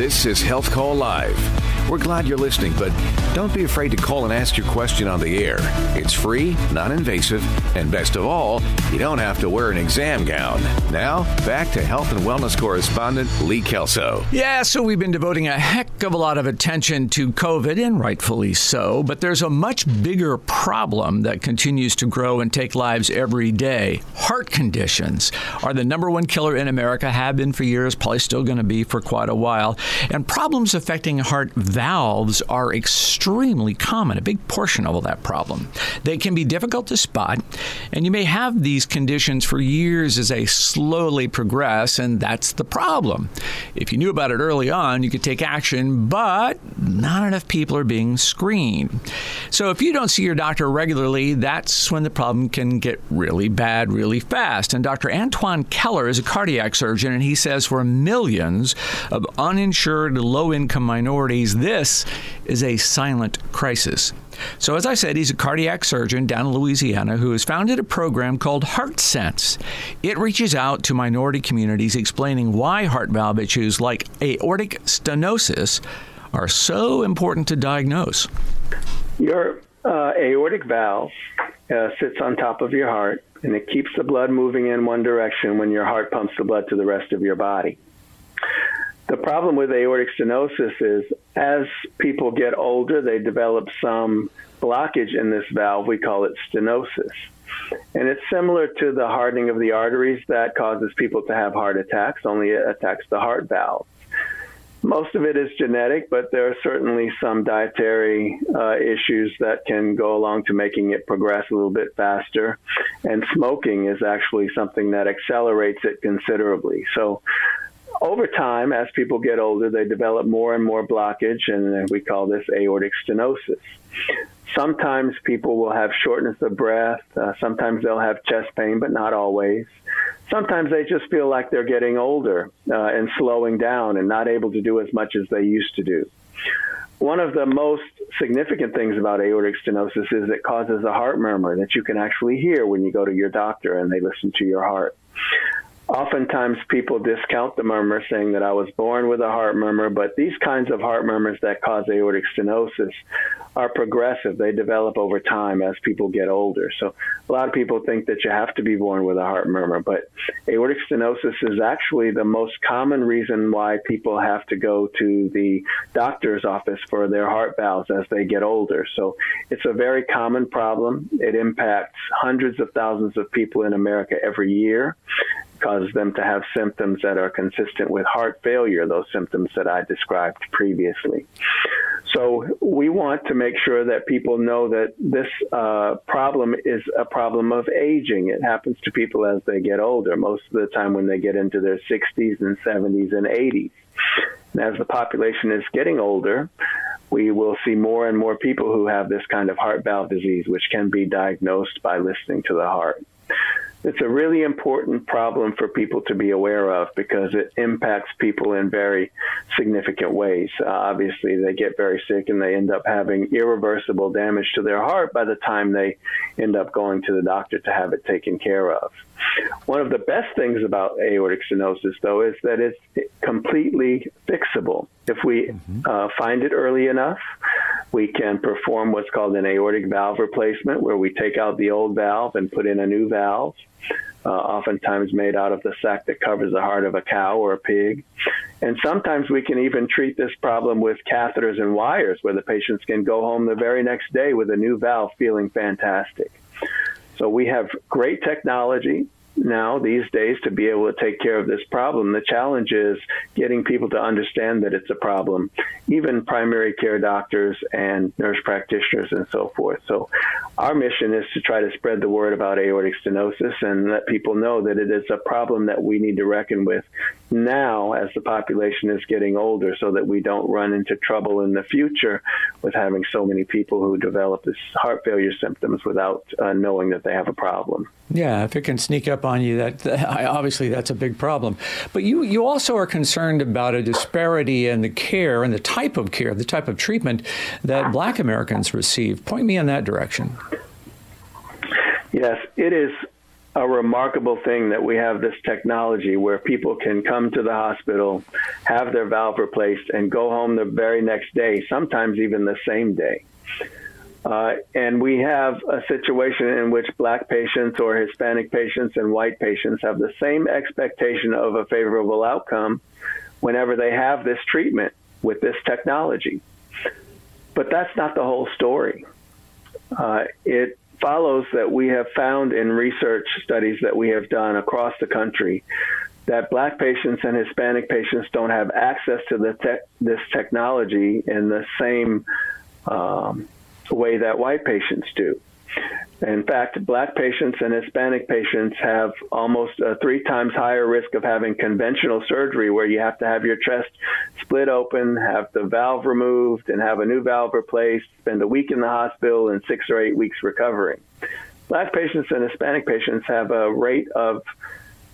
This is Health Call Live. We're glad you're listening, but don't be afraid to call and ask your question on the air. It's free, non invasive, and best of all, you don't have to wear an exam gown. Now, back to health and wellness correspondent Lee Kelso. Yeah, so we've been devoting a heck of a lot of attention to COVID, and rightfully so, but there's a much bigger problem that continues to grow and take lives every day. Heart conditions are the number one killer in America, have been for years, probably still going to be for quite a while. And problems affecting heart valves are extremely common, a big portion of all that problem. They can be difficult to spot, and you may have these conditions for years as they slowly progress, and that's the problem. If you knew about it early on, you could take action, but not enough people are being screened. So if you don't see your doctor regularly, that's when the problem can get really bad really fast. And Dr. Antoine Keller is a cardiac surgeon, and he says for millions of uninsured low income minorities, this is a silent crisis. So, as I said, he's a cardiac surgeon down in Louisiana who has founded a program called HeartSense. It reaches out to minority communities explaining why heart valve issues like aortic stenosis are so important to diagnose. Your uh, aortic valve uh, sits on top of your heart and it keeps the blood moving in one direction when your heart pumps the blood to the rest of your body. The problem with aortic stenosis is as people get older, they develop some blockage in this valve. We call it stenosis. And it's similar to the hardening of the arteries that causes people to have heart attacks, only it attacks the heart valve. Most of it is genetic, but there are certainly some dietary uh, issues that can go along to making it progress a little bit faster. And smoking is actually something that accelerates it considerably. So over time, as people get older, they develop more and more blockage, and we call this aortic stenosis. Sometimes people will have shortness of breath. Uh, sometimes they'll have chest pain, but not always. Sometimes they just feel like they're getting older uh, and slowing down and not able to do as much as they used to do. One of the most significant things about aortic stenosis is it causes a heart murmur that you can actually hear when you go to your doctor and they listen to your heart. Oftentimes, people discount the murmur, saying that I was born with a heart murmur, but these kinds of heart murmurs that cause aortic stenosis are progressive. They develop over time as people get older. So, a lot of people think that you have to be born with a heart murmur, but aortic stenosis is actually the most common reason why people have to go to the doctor's office for their heart valves as they get older. So, it's a very common problem. It impacts hundreds of thousands of people in America every year causes them to have symptoms that are consistent with heart failure, those symptoms that I described previously. So we want to make sure that people know that this uh, problem is a problem of aging. It happens to people as they get older, most of the time when they get into their 60s and 70s and 80s. And as the population is getting older, we will see more and more people who have this kind of heart valve disease, which can be diagnosed by listening to the heart it's a really important problem for people to be aware of because it impacts people in very significant ways. Uh, obviously, they get very sick and they end up having irreversible damage to their heart by the time they end up going to the doctor to have it taken care of. One of the best things about aortic stenosis, though, is that it's completely fixable. If we mm-hmm. uh, find it early enough, we can perform what's called an aortic valve replacement, where we take out the old valve and put in a new valve, uh, oftentimes made out of the sac that covers the heart of a cow or a pig. And sometimes we can even treat this problem with catheters and wires, where the patients can go home the very next day with a new valve feeling fantastic. So we have great technology now these days to be able to take care of this problem. The challenge is getting people to understand that it's a problem, even primary care doctors and nurse practitioners and so forth. So our mission is to try to spread the word about aortic stenosis and let people know that it is a problem that we need to reckon with now as the population is getting older so that we don't run into trouble in the future with having so many people who develop this heart failure symptoms without uh, knowing that they have a problem. Yeah, if it can sneak up you, that, obviously that's a big problem. But you you also are concerned about a disparity in the care and the type of care, the type of treatment that Black Americans receive. Point me in that direction. Yes, it is a remarkable thing that we have this technology where people can come to the hospital, have their valve replaced, and go home the very next day, sometimes even the same day. Uh, and we have a situation in which black patients or Hispanic patients and white patients have the same expectation of a favorable outcome whenever they have this treatment with this technology. But that's not the whole story. Uh, it follows that we have found in research studies that we have done across the country that black patients and Hispanic patients don't have access to the te- this technology in the same um, way that white patients do. In fact, black patients and Hispanic patients have almost a three times higher risk of having conventional surgery where you have to have your chest split open, have the valve removed, and have a new valve replaced, spend a week in the hospital, and six or eight weeks recovering. Black patients and Hispanic patients have a rate of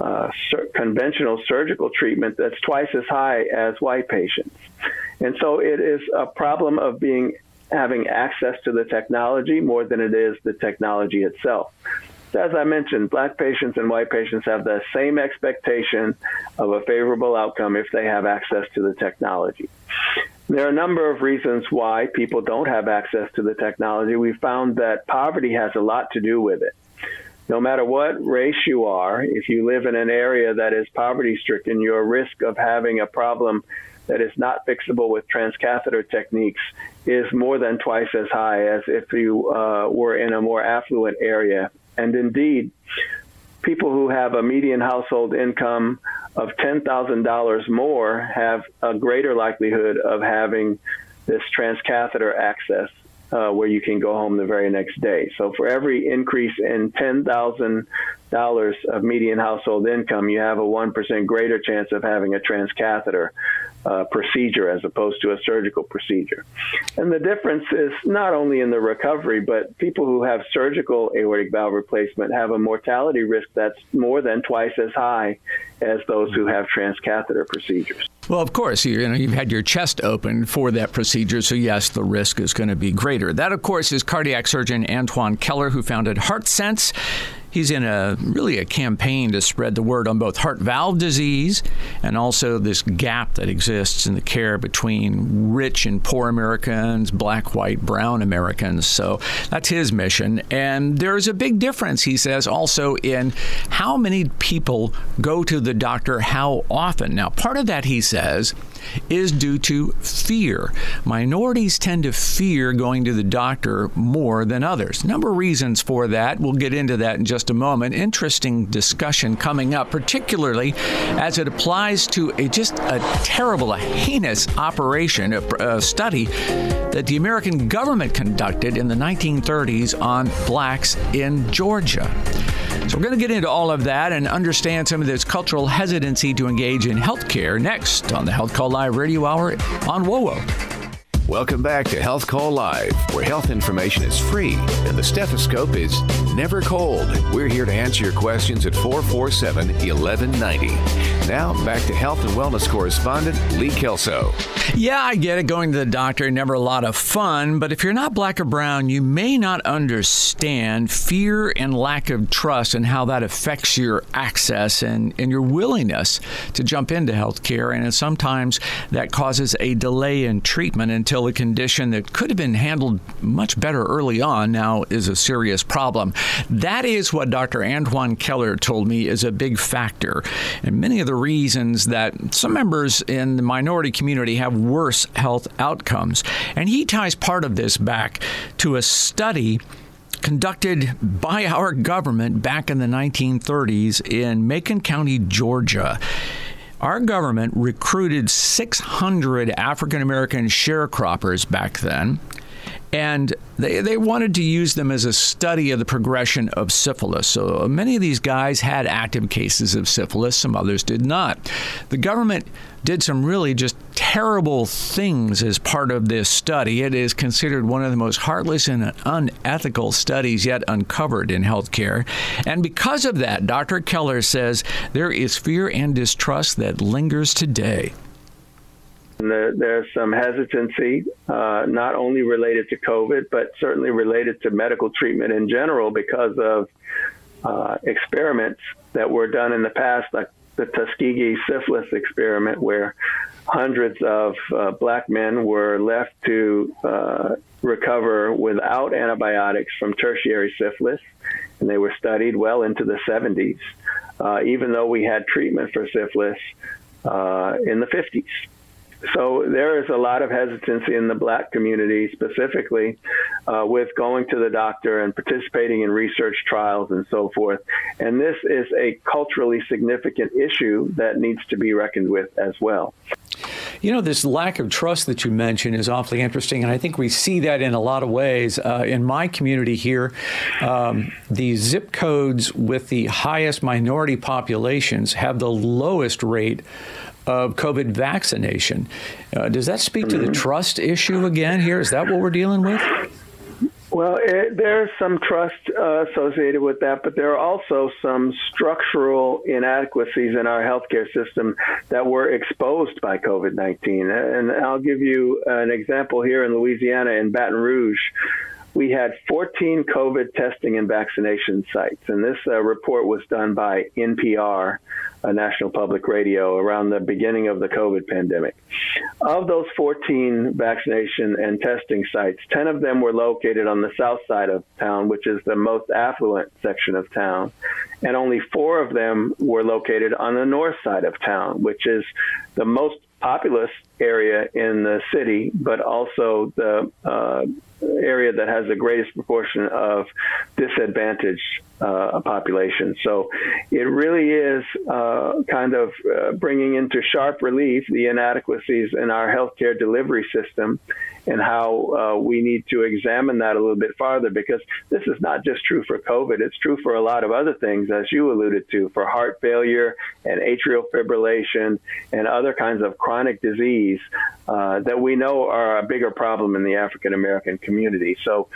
uh, sur- conventional surgical treatment that's twice as high as white patients. And so it is a problem of being having access to the technology more than it is the technology itself. As I mentioned, black patients and white patients have the same expectation of a favorable outcome if they have access to the technology. There are a number of reasons why people don't have access to the technology. We found that poverty has a lot to do with it. No matter what race you are, if you live in an area that is poverty stricken, your risk of having a problem that is not fixable with transcatheter techniques is more than twice as high as if you uh, were in a more affluent area. And indeed, people who have a median household income of $10,000 more have a greater likelihood of having this transcatheter access uh, where you can go home the very next day. So for every increase in $10,000 of median household income, you have a 1% greater chance of having a transcatheter uh, procedure as opposed to a surgical procedure. And the difference is not only in the recovery, but people who have surgical aortic valve replacement have a mortality risk that's more than twice as high as those who have transcatheter procedures. Well, of course, you know you've had your chest open for that procedure, so yes, the risk is going to be greater. That, of course, is cardiac surgeon Antoine Keller, who founded HeartSense. He's in a really a campaign to spread the word on both heart valve disease and also this gap that exists in the care between rich and poor Americans, black, white, brown Americans. So that's his mission. And there's a big difference, he says, also in how many people go to the doctor how often. Now, part of that, he says, is due to fear. Minorities tend to fear going to the doctor more than others. Number of reasons for that. We'll get into that in just a moment. Interesting discussion coming up, particularly as it applies to a just a terrible, a heinous operation, a, a study that the American government conducted in the 1930s on blacks in Georgia. So, we're going to get into all of that and understand some of this cultural hesitancy to engage in healthcare next on the Health Call Live Radio Hour on WOWO. Welcome back to Health Call Live, where health information is free and the stethoscope is never cold. We're here to answer your questions at 447 1190. Now, back to health and wellness correspondent Lee Kelso. Yeah, I get it. Going to the doctor, never a lot of fun, but if you're not black or brown, you may not understand fear and lack of trust and how that affects your access and, and your willingness to jump into healthcare. And sometimes that causes a delay in treatment until a condition that could have been handled much better early on now is a serious problem. That is what Dr. Antoine Keller told me is a big factor. And many of the reasons that some members in the minority community have worse health outcomes. And he ties part of this back to a study conducted by our government back in the 1930s in Macon County, Georgia. Our government recruited 600 African American sharecroppers back then and they, they wanted to use them as a study of the progression of syphilis. So many of these guys had active cases of syphilis, some others did not. The government did some really just terrible things as part of this study. It is considered one of the most heartless and unethical studies yet uncovered in healthcare. And because of that, Dr. Keller says there is fear and distrust that lingers today. There's some hesitancy, uh, not only related to COVID, but certainly related to medical treatment in general because of uh, experiments that were done in the past, like the Tuskegee syphilis experiment, where hundreds of uh, black men were left to uh, recover without antibiotics from tertiary syphilis, and they were studied well into the 70s, uh, even though we had treatment for syphilis uh, in the 50s. So there is a lot of hesitancy in the black community, specifically uh, with going to the doctor and participating in research trials and so forth. And this is a culturally significant issue that needs to be reckoned with as well. You know, this lack of trust that you mentioned is awfully interesting, and I think we see that in a lot of ways. Uh, in my community here, um, the zip codes with the highest minority populations have the lowest rate of COVID vaccination. Uh, does that speak to the mm-hmm. trust issue again here? Is that what we're dealing with? Well, it, there's some trust uh, associated with that, but there are also some structural inadequacies in our healthcare system that were exposed by COVID 19. And I'll give you an example here in Louisiana, in Baton Rouge we had 14 COVID testing and vaccination sites, and this uh, report was done by NPR, uh, National Public Radio, around the beginning of the COVID pandemic. Of those 14 vaccination and testing sites, 10 of them were located on the south side of town, which is the most affluent section of town, and only four of them were located on the north side of town, which is the most populous area in the city, but also the uh, area that has the greatest proportion of disadvantaged uh, population. So it really is uh, kind of uh, bringing into sharp relief the inadequacies in our healthcare delivery system and how uh, we need to examine that a little bit farther because this is not just true for COVID, it's true for a lot of other things, as you alluded to, for heart failure and atrial fibrillation and other kinds of chronic disease uh, that we know are a bigger problem in the African American community. So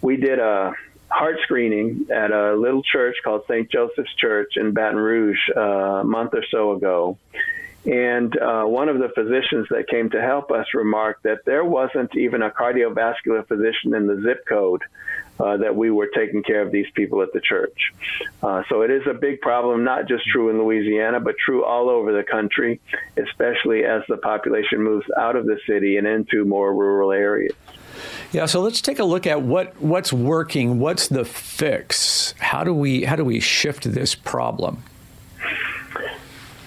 we did a heart screening at a little church called St. Joseph's Church in Baton Rouge uh, a month or so ago. And uh, one of the physicians that came to help us remarked that there wasn't even a cardiovascular physician in the zip code uh, that we were taking care of these people at the church. Uh, so it is a big problem, not just true in Louisiana, but true all over the country, especially as the population moves out of the city and into more rural areas. Yeah, so let's take a look at what, what's working. What's the fix? How do we how do we shift this problem?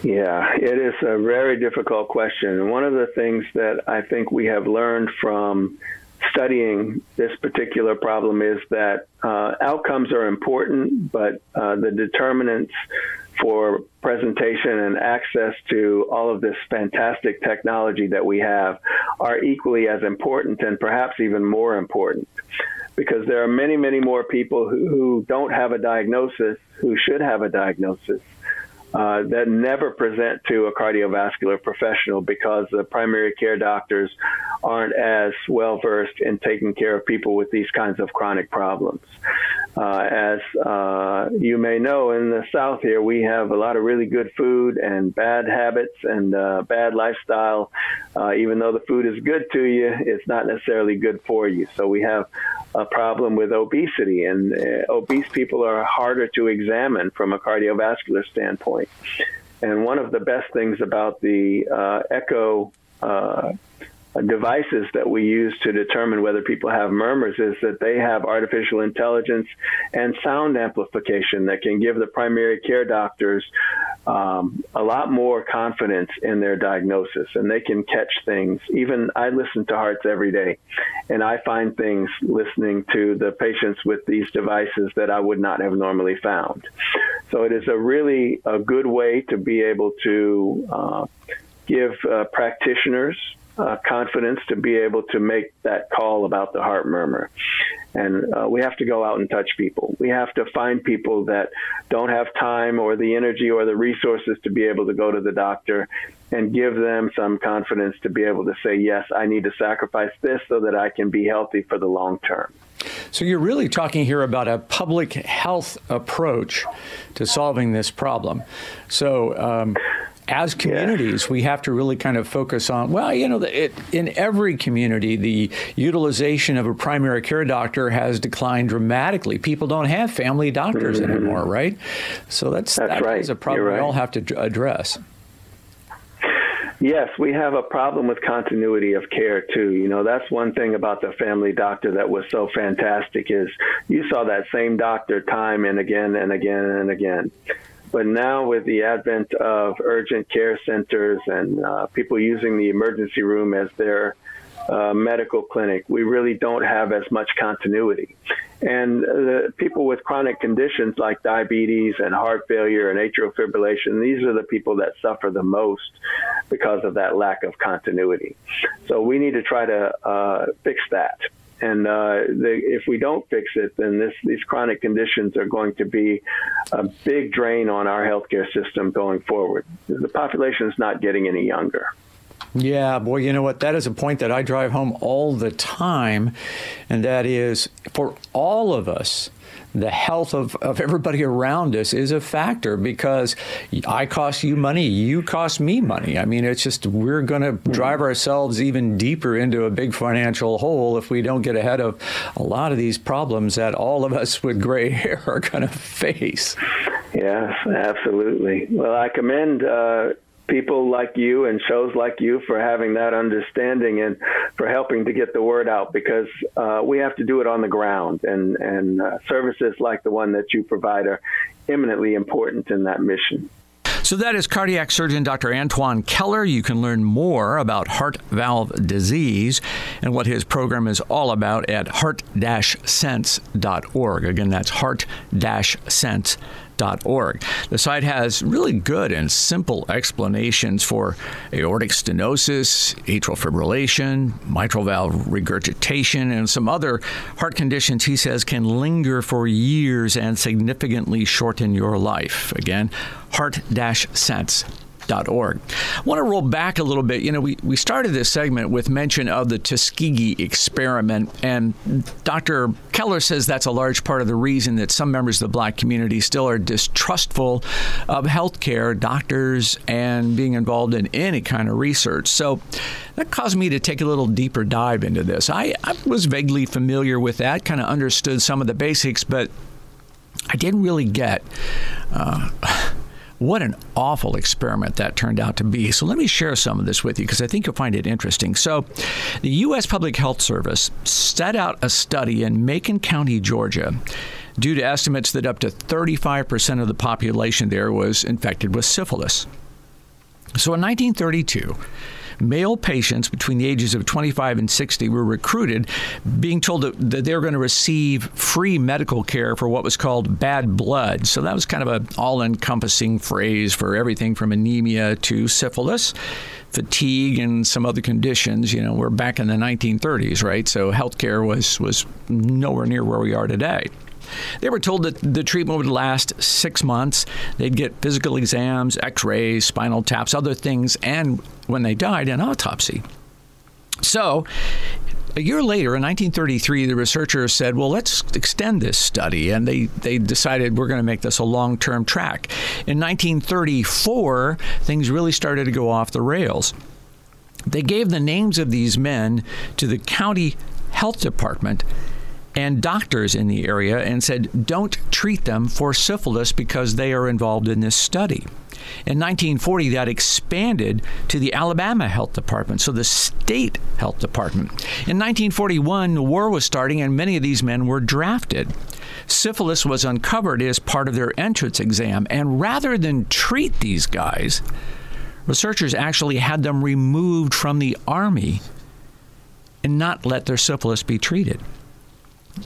Yeah, it is a very difficult question. And one of the things that I think we have learned from studying this particular problem is that uh, outcomes are important, but uh, the determinants for presentation and access to all of this fantastic technology that we have are equally as important and perhaps even more important. Because there are many, many more people who, who don't have a diagnosis who should have a diagnosis uh, that never present to a cardiovascular professional because the primary care doctors aren't as well versed in taking care of people with these kinds of chronic problems. Uh, as uh, you may know, in the South here, we have a lot of really good food and bad habits and uh, bad lifestyle. Uh, even though the food is good to you, it's not necessarily good for you. So we have a problem with obesity, and obese people are harder to examine from a cardiovascular standpoint. And one of the best things about the uh, echo devices that we use to determine whether people have murmurs is that they have artificial intelligence and sound amplification that can give the primary care doctors um, a lot more confidence in their diagnosis and they can catch things. Even I listen to hearts every day and I find things listening to the patients with these devices that I would not have normally found. So it is a really a good way to be able to uh, give uh, practitioners uh, confidence to be able to make that call about the heart murmur. And uh, we have to go out and touch people. We have to find people that don't have time or the energy or the resources to be able to go to the doctor and give them some confidence to be able to say, yes, I need to sacrifice this so that I can be healthy for the long term. So you're really talking here about a public health approach to solving this problem. So um, as communities, yeah. we have to really kind of focus on, well, you know, it, in every community, the utilization of a primary care doctor has declined dramatically. People don't have family doctors mm-hmm. anymore, right? So that's, that's that right. is a problem right. we all have to address. Yes, we have a problem with continuity of care too. You know, that's one thing about the family doctor that was so fantastic is you saw that same doctor time and again and again and again. But now, with the advent of urgent care centers and uh, people using the emergency room as their uh, medical clinic, we really don't have as much continuity. And the people with chronic conditions like diabetes and heart failure and atrial fibrillation, these are the people that suffer the most because of that lack of continuity. So we need to try to uh, fix that. And uh, the, if we don't fix it, then this, these chronic conditions are going to be a big drain on our healthcare system going forward. The population is not getting any younger. Yeah, boy, you know what? That is a point that I drive home all the time, and that is for all of us the health of, of everybody around us is a factor because I cost you money, you cost me money. I mean, it's just we're going to drive ourselves even deeper into a big financial hole if we don't get ahead of a lot of these problems that all of us with gray hair are going to face. Yes, absolutely. Well, I commend. Uh, people like you and shows like you for having that understanding and for helping to get the word out because uh, we have to do it on the ground and and uh, services like the one that you provide are eminently important in that mission. So that is cardiac surgeon Dr. Antoine Keller. You can learn more about heart valve disease and what his program is all about at heart-sense.org. Again, that's heart-sense.org org. The site has really good and simple explanations for aortic stenosis, atrial fibrillation, mitral valve regurgitation, and some other heart conditions he says can linger for years and significantly shorten your life. Again, heart-sense I want to roll back a little bit. You know, we, we started this segment with mention of the Tuskegee experiment, and Dr. Keller says that's a large part of the reason that some members of the black community still are distrustful of healthcare, doctors, and being involved in any kind of research. So that caused me to take a little deeper dive into this. I, I was vaguely familiar with that, kind of understood some of the basics, but I didn't really get. Uh, what an awful experiment that turned out to be. So let me share some of this with you because I think you'll find it interesting. So, the U.S. Public Health Service set out a study in Macon County, Georgia, due to estimates that up to 35% of the population there was infected with syphilis. So in 1932, male patients between the ages of 25 and 60 were recruited, being told that, that they were going to receive free medical care for what was called bad blood. So that was kind of an all encompassing phrase for everything from anemia to syphilis fatigue and some other conditions. You know, we're back in the 1930s, right? So healthcare was was nowhere near where we are today. They were told that the treatment would last six months. They'd get physical exams, x rays, spinal taps, other things, and when they died, an autopsy. So, a year later, in 1933, the researchers said, well, let's extend this study. And they, they decided we're going to make this a long term track. In 1934, things really started to go off the rails. They gave the names of these men to the county health department and doctors in the area and said, don't treat them for syphilis because they are involved in this study. In 1940, that expanded to the Alabama Health Department, so the state health department. In 1941, the war was starting, and many of these men were drafted. Syphilis was uncovered as part of their entrance exam, and rather than treat these guys, researchers actually had them removed from the Army and not let their syphilis be treated.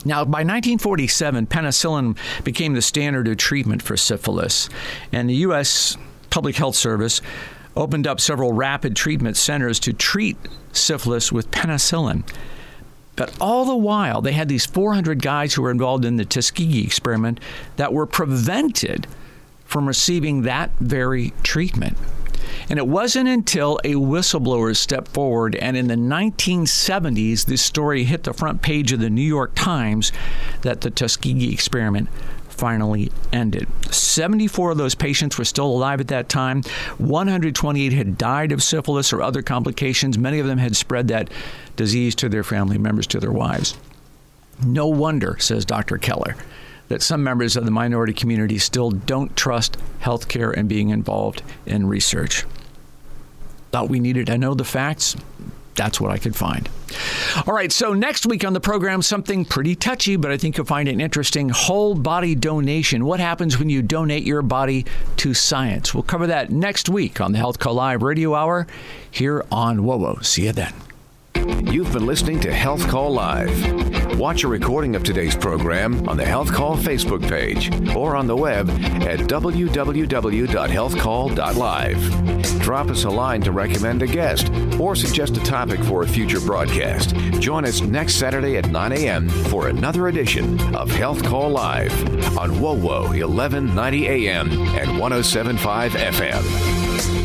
Now, by 1947, penicillin became the standard of treatment for syphilis, and the U.S. Public Health Service opened up several rapid treatment centers to treat syphilis with penicillin. But all the while, they had these 400 guys who were involved in the Tuskegee experiment that were prevented from receiving that very treatment. And it wasn't until a whistleblower stepped forward and in the 1970s, this story hit the front page of the New York Times that the Tuskegee experiment finally ended. 74 of those patients were still alive at that time. 128 had died of syphilis or other complications. Many of them had spread that disease to their family members, to their wives. No wonder, says Dr. Keller, that some members of the minority community still don't trust healthcare and being involved in research. Thought we needed to know the facts? That's what I could find. All right, so next week on the program, something pretty touchy, but I think you'll find it interesting whole body donation. What happens when you donate your body to science? We'll cover that next week on the Health Call Live Radio Hour here on WOWO. See you then. You've been listening to Health Call Live. Watch a recording of today's program on the Health Call Facebook page or on the web at www.healthcall.live. Drop us a line to recommend a guest or suggest a topic for a future broadcast. Join us next Saturday at 9 a.m. for another edition of Health Call Live on WOWO 1190 a.m. and 1075 FM.